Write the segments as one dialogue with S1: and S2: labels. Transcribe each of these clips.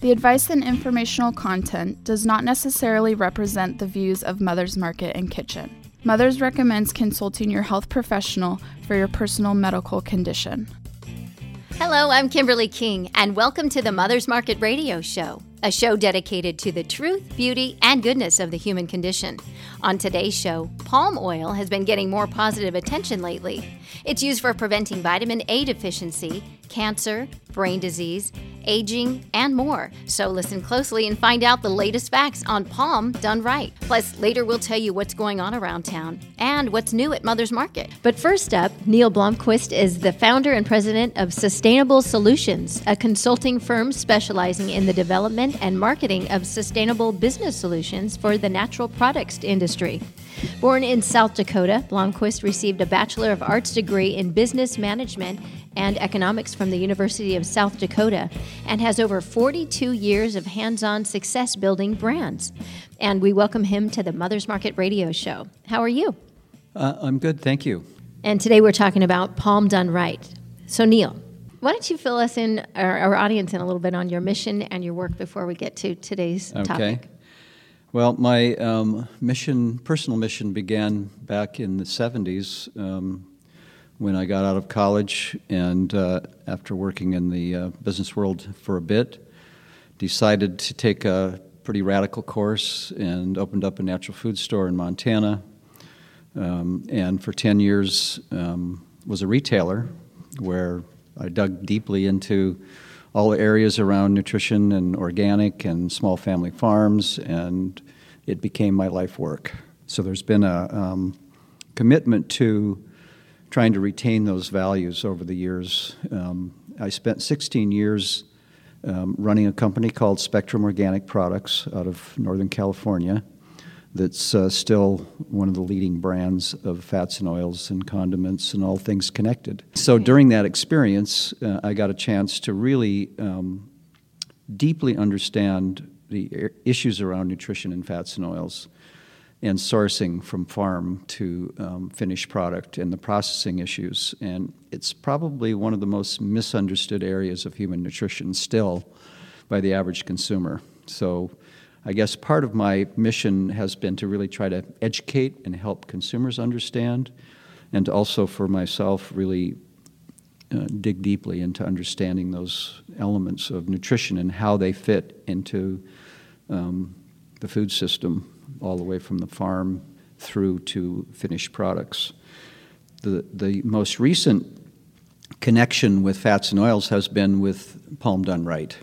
S1: The advice and informational content does not necessarily represent the views of Mother's Market and Kitchen. Mother's recommends consulting your health professional for your personal medical condition.
S2: Hello, I'm Kimberly King, and welcome to the Mother's Market Radio Show, a show dedicated to the truth, beauty, and goodness of the human condition. On today's show, palm oil has been getting more positive attention lately. It's used for preventing vitamin A deficiency, cancer, brain disease, aging, and more. So listen closely and find out the latest facts on Palm done right. Plus, later we'll tell you what's going on around town and what's new at Mother's Market. But first up, Neil Blomquist is the founder and president of Sustainable Solutions, a consulting firm specializing in the development and marketing of sustainable business solutions for the natural products industry. Born in South Dakota, Blomquist received a Bachelor of Arts degree in Business Management and Economics from the University of South Dakota and has over 42 years of hands on success building brands. And we welcome him to the Mother's Market Radio Show. How are you?
S3: Uh, I'm good, thank you.
S2: And today we're talking about Palm Done Right. So, Neil, why don't you fill us in, our, our audience, in a little bit on your mission and your work before we get to today's
S3: Okay.
S2: topic?
S3: Well, my um, mission, personal mission, began back in the 70s um, when I got out of college and uh, after working in the uh, business world for a bit, decided to take a pretty radical course and opened up a natural food store in Montana. Um, and for 10 years um, was a retailer where I dug deeply into all the areas around nutrition and organic and small family farms, and it became my life work. So there's been a um, commitment to trying to retain those values over the years. Um, I spent 16 years um, running a company called Spectrum Organic Products out of Northern California that's uh, still one of the leading brands of fats and oils and condiments and all things connected. So during that experience, uh, I got a chance to really um, deeply understand the issues around nutrition and fats and oils and sourcing from farm to um, finished product and the processing issues. And it's probably one of the most misunderstood areas of human nutrition still by the average consumer. So I guess part of my mission has been to really try to educate and help consumers understand, and also for myself, really uh, dig deeply into understanding those elements of nutrition and how they fit into um, the food system, all the way from the farm through to finished products. The, the most recent connection with fats and oils has been with Palm Done Right.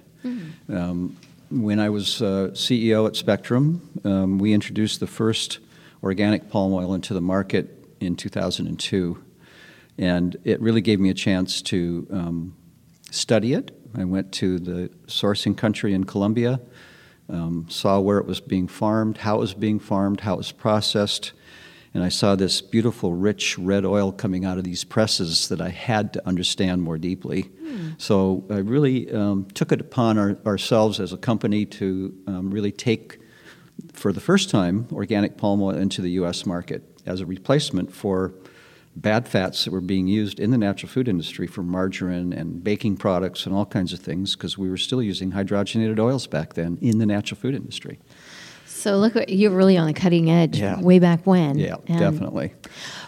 S3: Um, when I was uh, CEO at Spectrum, um, we introduced the first organic palm oil into the market in 2002. And it really gave me a chance to um, study it. I went to the sourcing country in Colombia, um, saw where it was being farmed, how it was being farmed, how it was processed, and I saw this beautiful, rich red oil coming out of these presses that I had to understand more deeply. So I really um, took it upon our, ourselves as a company to um, really take, for the first time, organic palm oil into the U.S. market as a replacement for bad fats that were being used in the natural food industry for margarine and baking products and all kinds of things because we were still using hydrogenated oils back then in the natural food industry.
S2: So look, you're really on the cutting edge
S3: Yeah.
S2: way back when.
S3: Yeah, definitely.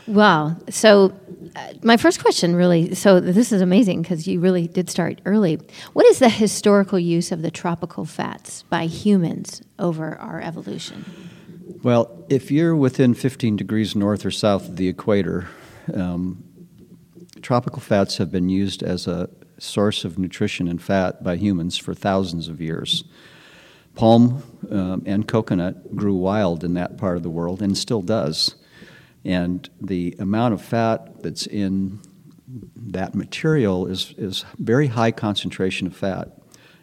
S2: Wow. So, uh, my first question really so this is amazing because you really did start early. What is the historical use of the tropical fats by humans over our evolution?
S3: Well, if you're within 15 degrees north or south of the equator, um, tropical fats have been used as a source of nutrition and fat by humans for thousands of years. Palm um, and coconut grew wild in that part of the world and still does. And the amount of fat that's in that material is, is very high concentration of fat,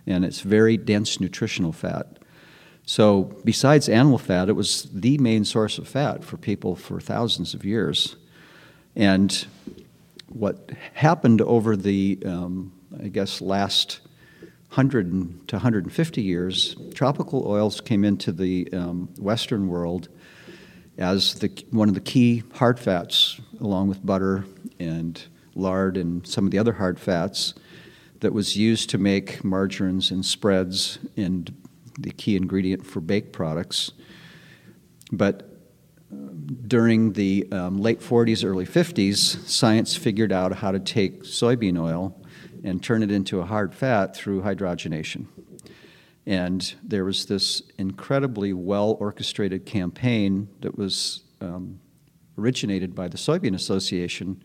S3: and it's very dense nutritional fat. So, besides animal fat, it was the main source of fat for people for thousands of years. And what happened over the, um, I guess, last 100 to 150 years, tropical oils came into the um, Western world as the, one of the key hard fats, along with butter and lard and some of the other hard fats that was used to make margarines and spreads and the key ingredient for baked products. But during the um, late 40s, early 50s, science figured out how to take soybean oil and turn it into a hard fat through hydrogenation. And there was this incredibly well orchestrated campaign that was um, originated by the Soybean Association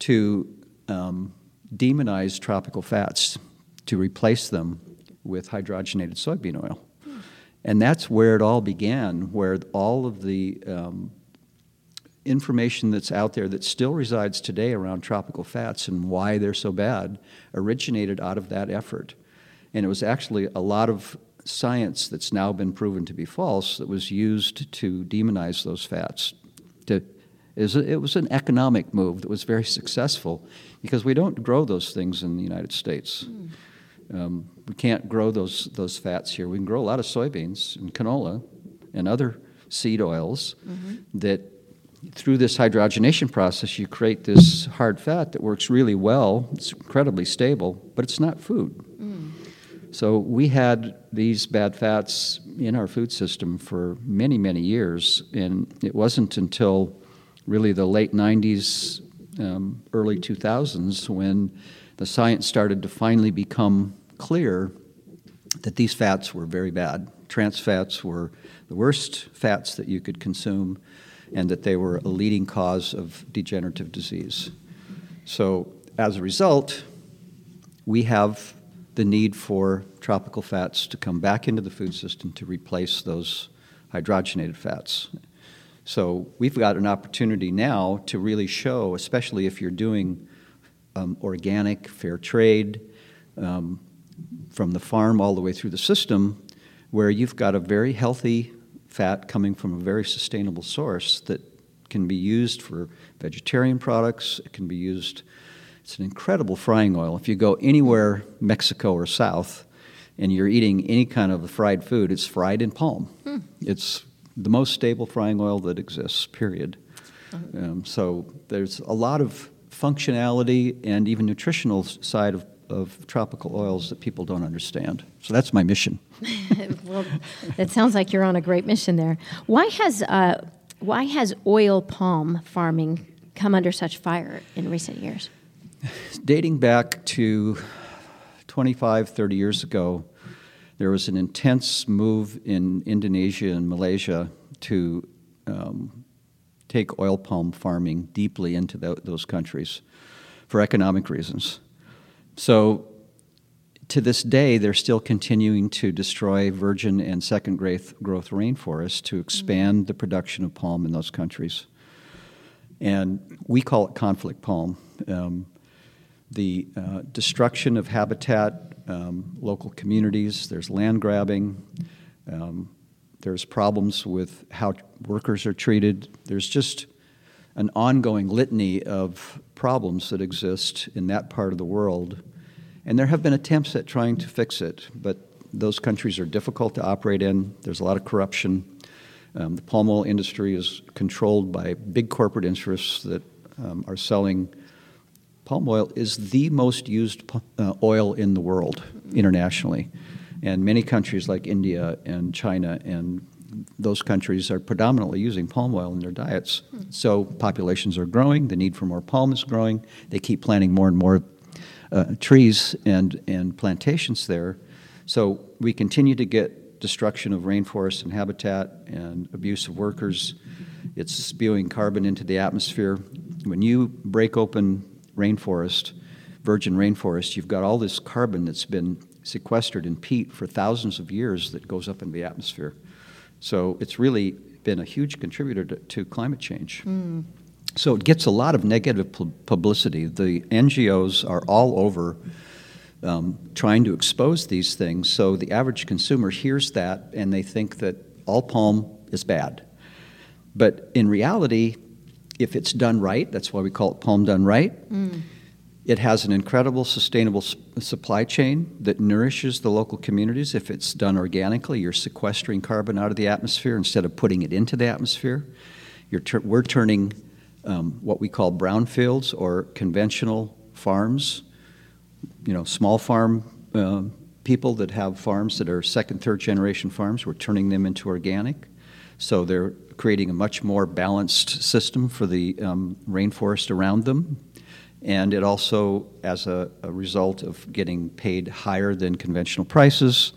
S3: to um, demonize tropical fats, to replace them with hydrogenated soybean oil. And that's where it all began, where all of the um, information that's out there that still resides today around tropical fats and why they're so bad originated out of that effort. And it was actually a lot of science that's now been proven to be false that was used to demonize those fats. To, it was an economic move that was very successful because we don't grow those things in the United States. Mm. Um, we can't grow those, those fats here. We can grow a lot of soybeans and canola and other seed oils mm-hmm. that through this hydrogenation process, you create this hard fat that works really well. It's incredibly stable, but it's not food. Mm. So we had these bad fats in our food system for many, many years, and it wasn't until really the late 90s, um, early 2000s when the science started to finally become clear that these fats were very bad. Trans fats were the worst fats that you could consume, and that they were a leading cause of degenerative disease. So, as a result, we have the need for tropical fats to come back into the food system to replace those hydrogenated fats. So, we've got an opportunity now to really show, especially if you're doing um, organic, fair trade, um, from the farm all the way through the system, where you've got a very healthy fat coming from a very sustainable source that can be used for vegetarian products. It can be used, it's an incredible frying oil. If you go anywhere, Mexico or south, and you're eating any kind of fried food, it's fried in palm. Hmm. It's the most stable frying oil that exists, period. Uh-huh. Um, so there's a lot of functionality and even nutritional side of of tropical oils that people don't understand. So that's my mission.
S2: well, it sounds like you're on a great mission there. Why has uh, why has oil palm farming come under such fire in recent years?
S3: Dating back to 25, 30 years ago, there was an intense move in Indonesia and Malaysia to um, take oil palm farming deeply into the, those countries for economic reasons. So to this day, they're still continuing to destroy virgin and second growth, growth rainforests to expand the production of palm in those countries. And we call it conflict palm. Um, the uh, destruction of habitat, um, local communities, there's land grabbing, um, there's problems with how workers are treated. There's just an ongoing litany of problems that exist in that part of the world and there have been attempts at trying to fix it, but those countries are difficult to operate in. There's a lot of corruption. Um, the palm oil industry is controlled by big corporate interests that um, are selling. Palm oil is the most used uh, oil in the world internationally. And many countries like India and China and those countries are predominantly using palm oil in their diets. So populations are growing, the need for more palm is growing. They keep planting more and more uh, trees and, and plantations there. So we continue to get destruction of rainforests and habitat and abuse of workers. It's spewing carbon into the atmosphere. When you break open rainforest, virgin rainforest, you've got all this carbon that's been sequestered in peat for thousands of years that goes up into the atmosphere. So it's really been a huge contributor to, to climate change. Mm. So it gets a lot of negative publicity. The NGOs are all over um, trying to expose these things. So the average consumer hears that and they think that all palm is bad. But in reality, if it's done right, that's why we call it palm done right. Mm. It has an incredible sustainable supply chain that nourishes the local communities. If it's done organically, you're sequestering carbon out of the atmosphere instead of putting it into the atmosphere. We're turning um, what we call brownfields or conventional farms you know, small farm uh, people that have farms that are second, third generation farms. We're turning them into organic. So they're creating a much more balanced system for the um, rainforest around them. And it also, as a, a result of getting paid higher than conventional prices,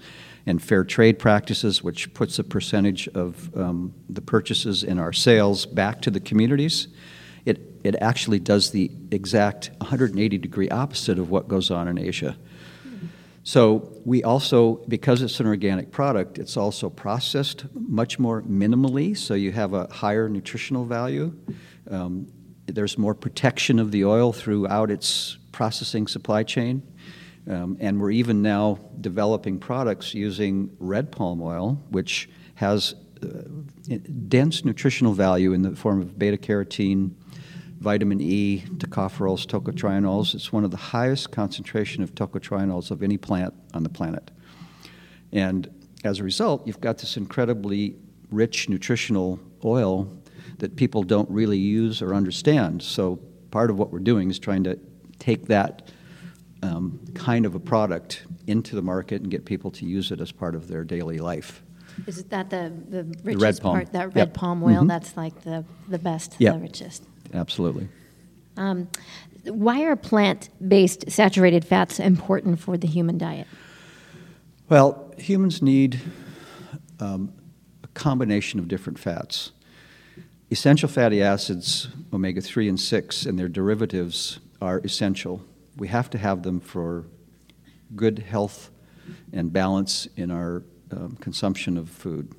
S3: and fair trade practices, which puts a percentage of um, the purchases in our sales back to the communities. It, it actually does the exact 180 degree opposite of what goes on in Asia. So we also, because it's an organic product, it's also processed much more minimally, so you have a higher nutritional value. Um, there's more protection of the oil throughout its processing supply chain. Um, and we're even now developing products using red palm oil, which has uh, dense nutritional value in the form of beta carotene, vitamin E, tocopherols, tocotrienols. It's one of the highest concentration of tocotrienols of any plant on the planet. And as a result, you've got this incredibly rich nutritional oil that people don't really use or understand. So part of what we're doing is trying to take that um, kind of a product into the market and get people to use it as part of their daily life.
S2: Is that the, the richest
S3: red palm.
S2: part? That red
S3: Yep.
S2: palm oil,
S3: Mhm.
S2: that's like the, the best,
S3: Yep.
S2: the richest.
S3: Absolutely.
S2: Um, why are plant based saturated fats important for the human diet?
S3: Well, humans need um, a combination of different fats. Essential fatty acids, omega 3 and 6, and their derivatives are essential. We have to have them for good health and balance in our um, consumption of food.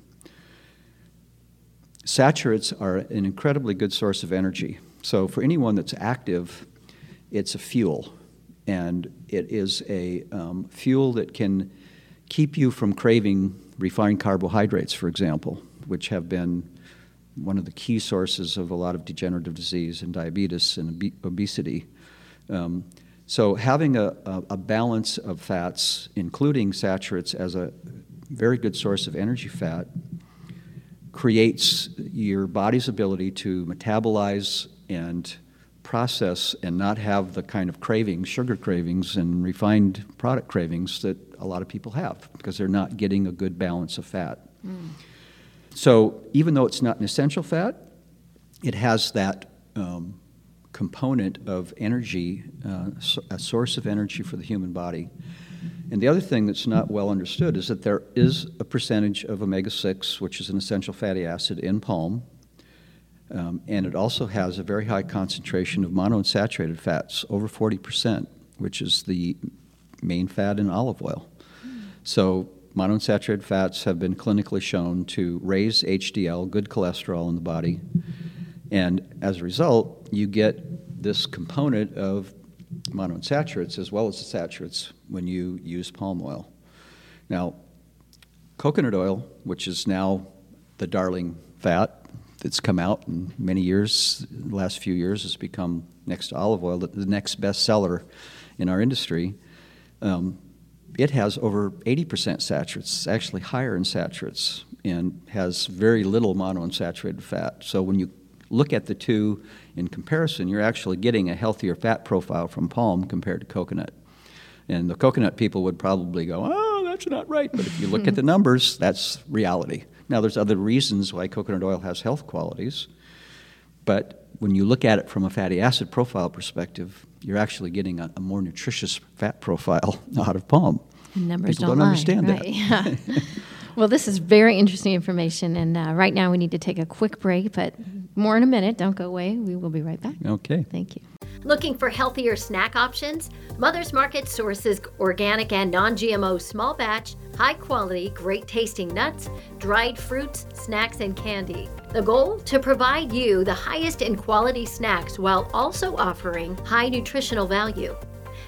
S3: Saturates are an incredibly good source of energy. So, for anyone that's active, it's a fuel. And it is a um, fuel that can keep you from craving refined carbohydrates, for example, which have been one of the key sources of a lot of degenerative disease and diabetes and obe- obesity. Um, so, having a, a, a balance of fats, including saturates, as a very good source of energy fat, creates your body's ability to metabolize and process and not have the kind of cravings, sugar cravings, and refined product cravings that a lot of people have because they're not getting a good balance of fat. So, even though it's not an essential fat, it has that um, component of energy, uh, a source of energy for the human body. And the other thing that's not well understood is that there is a percentage of omega 6, which is an essential fatty acid, in palm. Um, and it also has a very high concentration of monounsaturated fats, over 40%, which is the main fat in olive oil. So, monounsaturated fats have been clinically shown to raise HDL, good cholesterol in the body. And as a result, you get this component of monounsaturates as well as the saturates when you use palm oil. Now, coconut oil, which is now the darling fat that's come out in many years, the last few years, has become next to olive oil, the, next best seller in our industry. Um, it has over 80% saturates, it's actually higher in saturates, and has very little monounsaturated fat. So when you look at the two in comparison, you're actually getting a healthier fat profile from palm compared to coconut. And the coconut people would probably go, oh, that's not right. But if you look at the hmm. numbers, that's reality. Now, there's other reasons why coconut oil has health qualities, but when you look at it from a fatty acid profile perspective, you're actually getting a, a more nutritious fat profile out of palm.
S2: Numbers
S3: People
S2: don't,
S3: don't
S2: lie,
S3: understand that.
S2: right? Yeah. well, this is very interesting information, and uh, right now we need to take a quick break, but more in a minute. Don't go away. We will be right back.
S3: Okay.
S2: Thank you.
S4: Looking for healthier snack options? Mother's Market sources organic and non GMO small batch, high quality, great tasting nuts, dried fruits, snacks, and candy. The goal? To provide you the highest in quality snacks while also offering high nutritional value.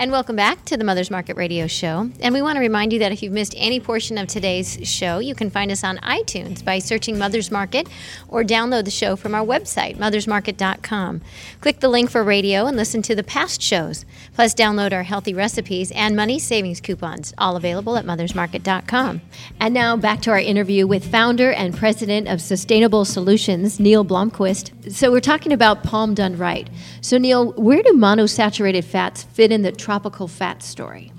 S2: And welcome back to the Mother's Market Radio Show. And we want to remind you that if you've missed any portion of today's show, you can find us on iTunes by searching Mother's Market or download the show from our website, mothersmarket.com. Click the link for radio and listen to the past shows. Plus, download our healthy recipes and money savings coupons, all available at mothersmarket.com.
S4: And now back to our interview with founder and president of Sustainable Solutions, Neil Blomquist. So we're talking about palm done right. So, Neil, where do monosaturated fats fit in the tropical fat story?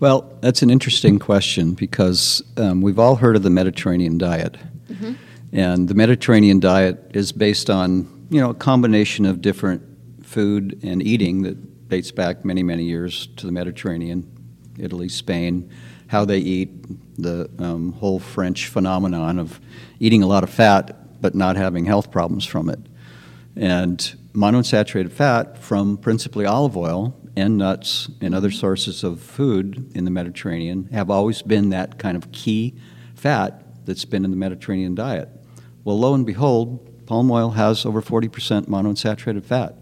S3: Well, that's an interesting question because um, we've all heard of the Mediterranean diet. Mm-hmm. And the Mediterranean diet is based on, you know, a combination of different food and eating that dates back many, many years to the Mediterranean, Italy, Spain, how they eat, the um, whole French phenomenon of eating a lot of fat but not having health problems from it. And monounsaturated fat from principally olive oil and nuts and other sources of food in the Mediterranean have always been that kind of key fat that's been in the Mediterranean diet. Well, lo and behold, palm oil has over 40% monounsaturated fat.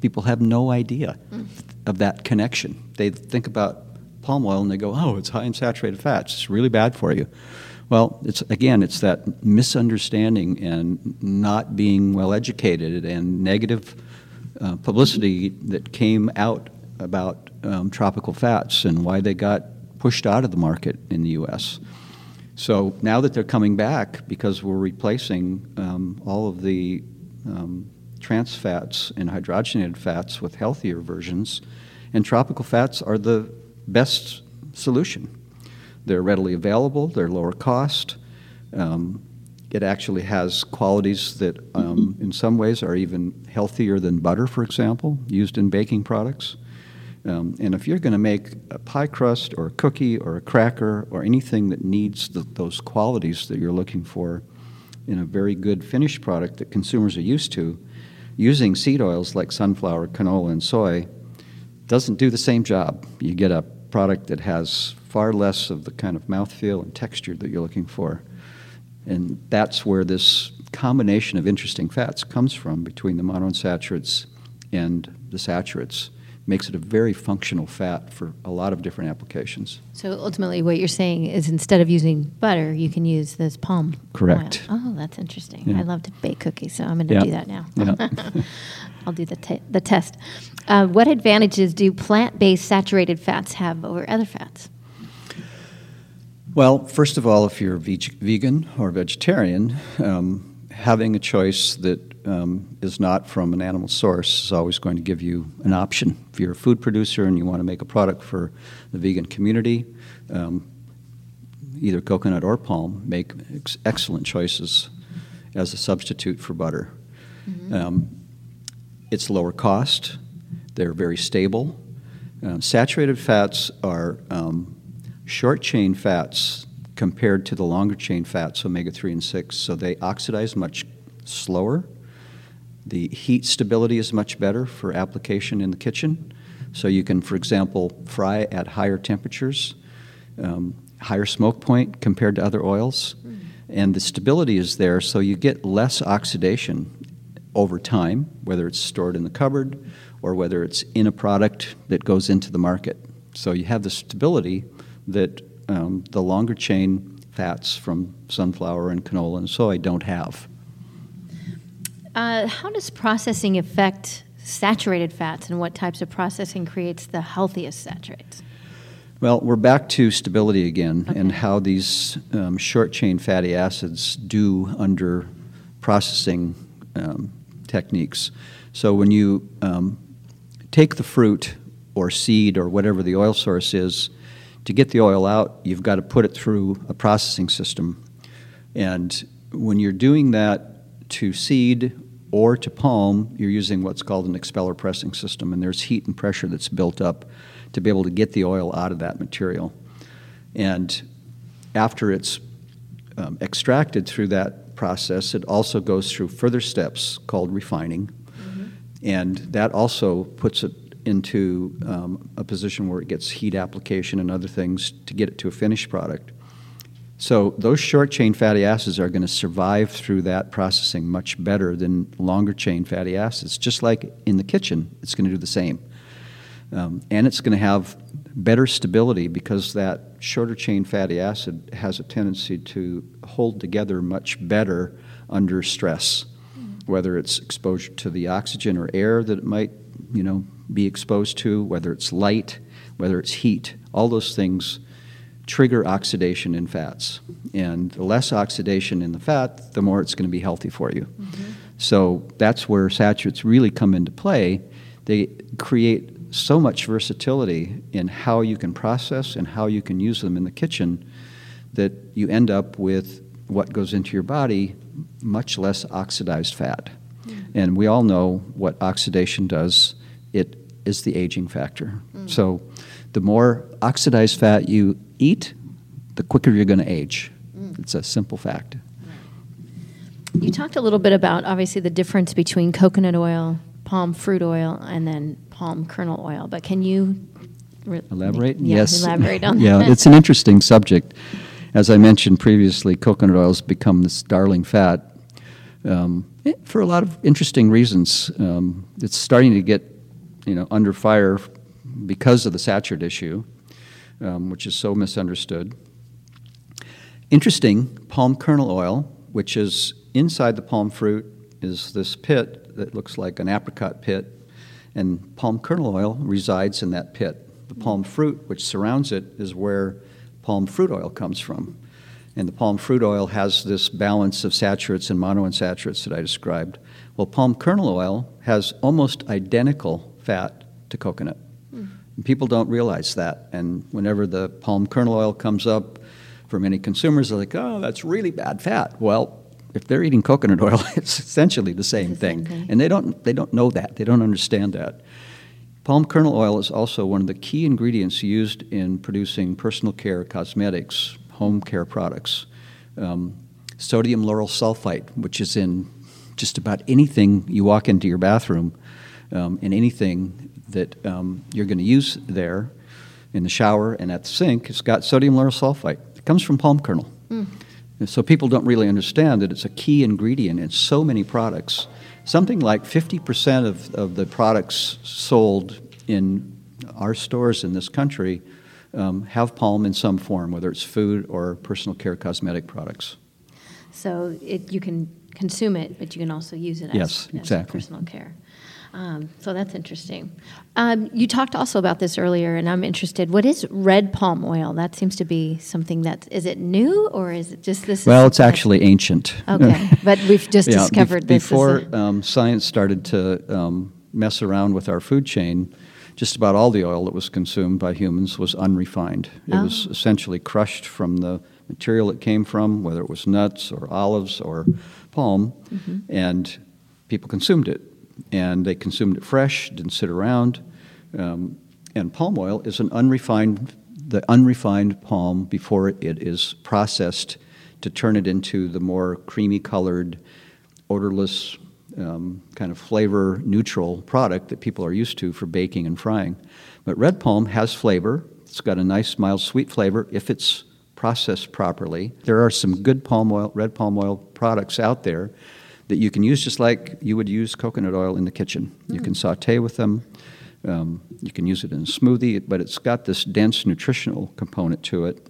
S3: People have no idea mm. of that connection. They think about palm oil and they go, oh, it's high in saturated fats. It's really bad for you. Well, it's again, it's that misunderstanding and not being well educated and negative uh, publicity that came out about um, tropical fats and why they got pushed out of the market in the U.S. So now that they're coming back, because we're replacing um, all of the um, trans fats and hydrogenated fats with healthier versions, and tropical fats are the best solution. They're readily available, they're lower cost. Um, it actually has qualities that, um, in some ways, are even healthier than butter, for example, used in baking products. Um, and if you're going to make a pie crust or a cookie or a cracker or anything that needs the, those qualities that you're looking for in a very good finished product that consumers are used to, using seed oils like sunflower, canola, and soy doesn't do the same job. You get a product that has far less of the kind of mouthfeel and texture that you're looking for. And that's where this combination of interesting fats comes from between the monounsaturates and the saturates makes it a very functional fat for a lot of different applications.
S2: So ultimately, what you're saying is instead of using butter, you can use this palm.
S3: Correct.
S2: Oil. Oh, that's interesting. Yeah. I love to bake cookies, so I'm going to do that now. Yeah. I'll do the, te- the test. Uh, what advantages do plant based saturated fats have over other fats?
S3: Well, first of all, if you're veg- vegan or vegetarian, um, having a choice that um, is not from an animal source is always going to give you an option. If you're a food producer and you want to make a product for the vegan community, um, either coconut or palm, make ex- excellent choices as a substitute for butter. Mm-hmm. Um, it's lower cost, they're very stable. Uh, saturated fats are um, short chain fats compared to the longer chain fats, omega 3 and 6, so they oxidize much slower the heat stability is much better for application in the kitchen. So you can, for example, fry at higher temperatures, um, higher smoke point compared to other oils. Mm. And the stability is there, so you get less oxidation over time, whether it's stored in the cupboard or whether it's in a product that goes into the market. So you have the stability that um, the longer chain fats from sunflower and canola and soy don't have.
S2: Uh, how does processing affect saturated fats, and what types of processing creates the healthiest saturates?
S3: Well, we're back to stability again okay. and how these um, short chain fatty acids do under processing um, techniques. So when you um, take the fruit or seed or whatever the oil source is, to get the oil out, you've got to put it through a processing system. And when you're doing that to seed or to palm, you're using what's called an expeller pressing system, and there's heat and pressure that's built up to be able to get the oil out of that material. And after it's um, extracted through that process, it also goes through further steps called refining. And that also puts it into um, a position where it gets heat application and other things to get it to a finished product. So those short chain fatty acids are going to survive through that processing much better than longer chain fatty acids. Just like in the kitchen, it's going to do the same. Um, and it's going to have better stability because that shorter chain fatty acid has a tendency to hold together much better under stress, whether it's exposure to the oxygen or air that it might, you know, be exposed to, whether it's light, whether it's heat. All those things trigger oxidation in fats. And the less oxidation in the fat, the more it's going to be healthy for you. Mm-hmm. So that's where saturates really come into play. They create so much versatility in how you can process and how you can use them in the kitchen that you end up with what goes into your body much less oxidized fat. Mm. And we all know what oxidation does. It is the aging factor. Mm. So the more oxidized fat you eat, the quicker you're going to age. Mm. It's a simple fact.
S2: You talked a little bit about obviously the difference between coconut oil, palm fruit oil, and then palm kernel oil. But can you
S3: re- elaborate?
S2: Yeah,
S3: yes.
S2: Elaborate on
S3: yeah, it's an interesting subject. As I mentioned previously, coconut oil has become this darling fat um, for a lot of interesting reasons. Um, it's starting to get, you know, under fire because of the saturated issue, um, which is so misunderstood. Interesting, palm kernel oil, which is inside the palm fruit, is this pit that looks like an apricot pit and palm kernel oil resides in that pit. The palm fruit, which surrounds it, is where palm fruit oil comes from. And the palm fruit oil has this balance of saturates and monounsaturates that I described. Well, palm kernel oil has almost identical fat to coconut. Mm. People don't realize that. And whenever the palm kernel oil comes up for many consumers, they're like, oh, that's really bad fat. Well, if they're eating coconut oil, it's essentially the same, the thing. same thing. And they don't, they don't know that, they don't understand that. Palm kernel oil is also one of the key ingredients used in producing personal care cosmetics, home care products. Um, sodium lauryl sulfite, which is in just about anything you walk into your bathroom, um, and anything that um, you're going to use there in the shower and at the sink, it's got sodium lauryl sulfite. It comes from palm kernel. Mm. So people don't really understand that it's a key ingredient in so many products. Something like 50% of, of the products sold in our stores in this country um, have palm in some form, whether it's food or personal care cosmetic products.
S2: So it, you can consume it, but you can also use it as,
S3: yes, exactly.
S2: as personal care. Um, so that's interesting. Um, you talked also about this earlier, and I'm interested. What is red palm oil? That seems to be something that is it new or is it just this?
S3: Well, it's actually ancient.
S2: Okay, but we've just yeah, discovered
S3: be- this before a- um, science started to um, mess around with our food chain. Just about all the oil that was consumed by humans was unrefined. It oh. was essentially crushed from the material it came from, whether it was nuts or olives or palm, mm-hmm. and people consumed it and they consumed it fresh, didn't sit around. Um, and palm oil is an unrefined, the unrefined palm before it is processed to turn it into the more creamy colored, odorless, um, kind of flavor neutral product that people are used to for baking and frying. But red palm has flavor. It's got a nice, mild, sweet flavor if it's processed properly. There are some good palm oil, red palm oil products out there that you can use just like you would use coconut oil in the kitchen. Mm. You can saute with them. Um, you can use it in a smoothie, but it's got this dense nutritional component to it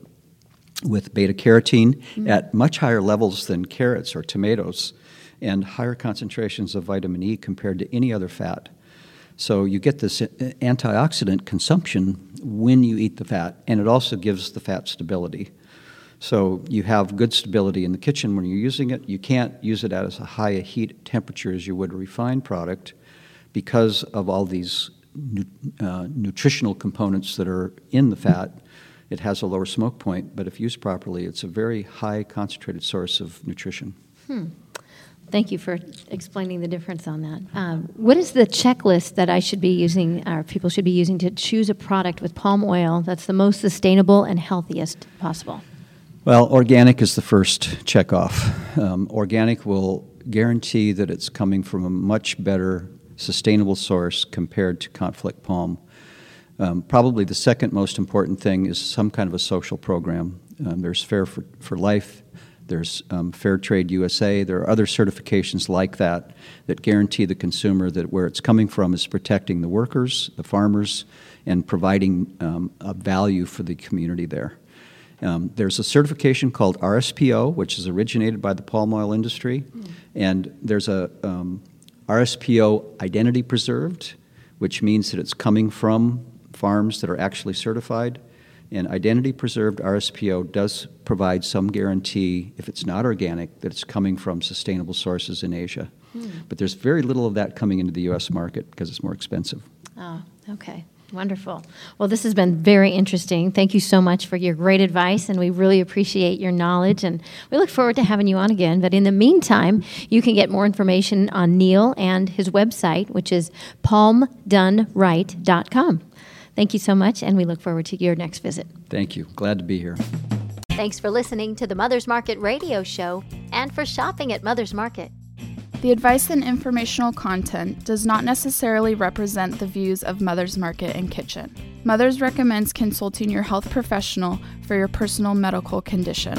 S3: with beta carotene mm. at much higher levels than carrots or tomatoes and higher concentrations of vitamin E compared to any other fat. So you get this antioxidant consumption when you eat the fat, and it also gives the fat stability. So you have good stability in the kitchen when you're using it. You can't use it at as high a heat temperature as you would a refined product because of all these nu- uh, nutritional components that are in the fat. It has a lower smoke point, but if used properly, it's a very high concentrated source of nutrition.
S2: Hmm. Thank you for explaining the difference on that. Um, what is the checklist that I should be using, or people should be using, to choose a product with palm oil that's the most sustainable and healthiest possible?
S3: Well, organic is the first checkoff. Um, organic will guarantee that it's coming from a much better sustainable source compared to conflict palm. Um, probably the second most important thing is some kind of a social program. Um, there's Fair for, for Life, there's um, Fair Trade USA, there are other certifications like that that guarantee the consumer that where it's coming from is protecting the workers, the farmers, and providing um, a value for the community there. Um, there's a certification called RSPO, which is originated by the palm oil industry, mm. and there's a um, RSPO identity preserved, which means that it's coming from farms that are actually certified. And identity preserved RSPO does provide some guarantee, if it's not organic, that it's coming from sustainable sources in Asia. Mm. But there's very little of that coming into the US market because it's more expensive.
S2: Oh, okay. Wonderful. Well, this has been very interesting. Thank you so much for your great advice, and we really appreciate your knowledge. And we look forward to having you on again. But in the meantime, you can get more information on Neil and his website, which is palmdoneright.com. Thank you so much, and we look forward to your next visit.
S3: Thank you. Glad to be here.
S2: Thanks for listening to the Mother's Market radio show and for shopping at Mother's Market.
S1: The advice and informational content does not necessarily represent the views of Mother's Market and Kitchen. Mother's recommends consulting your health professional for your personal medical condition.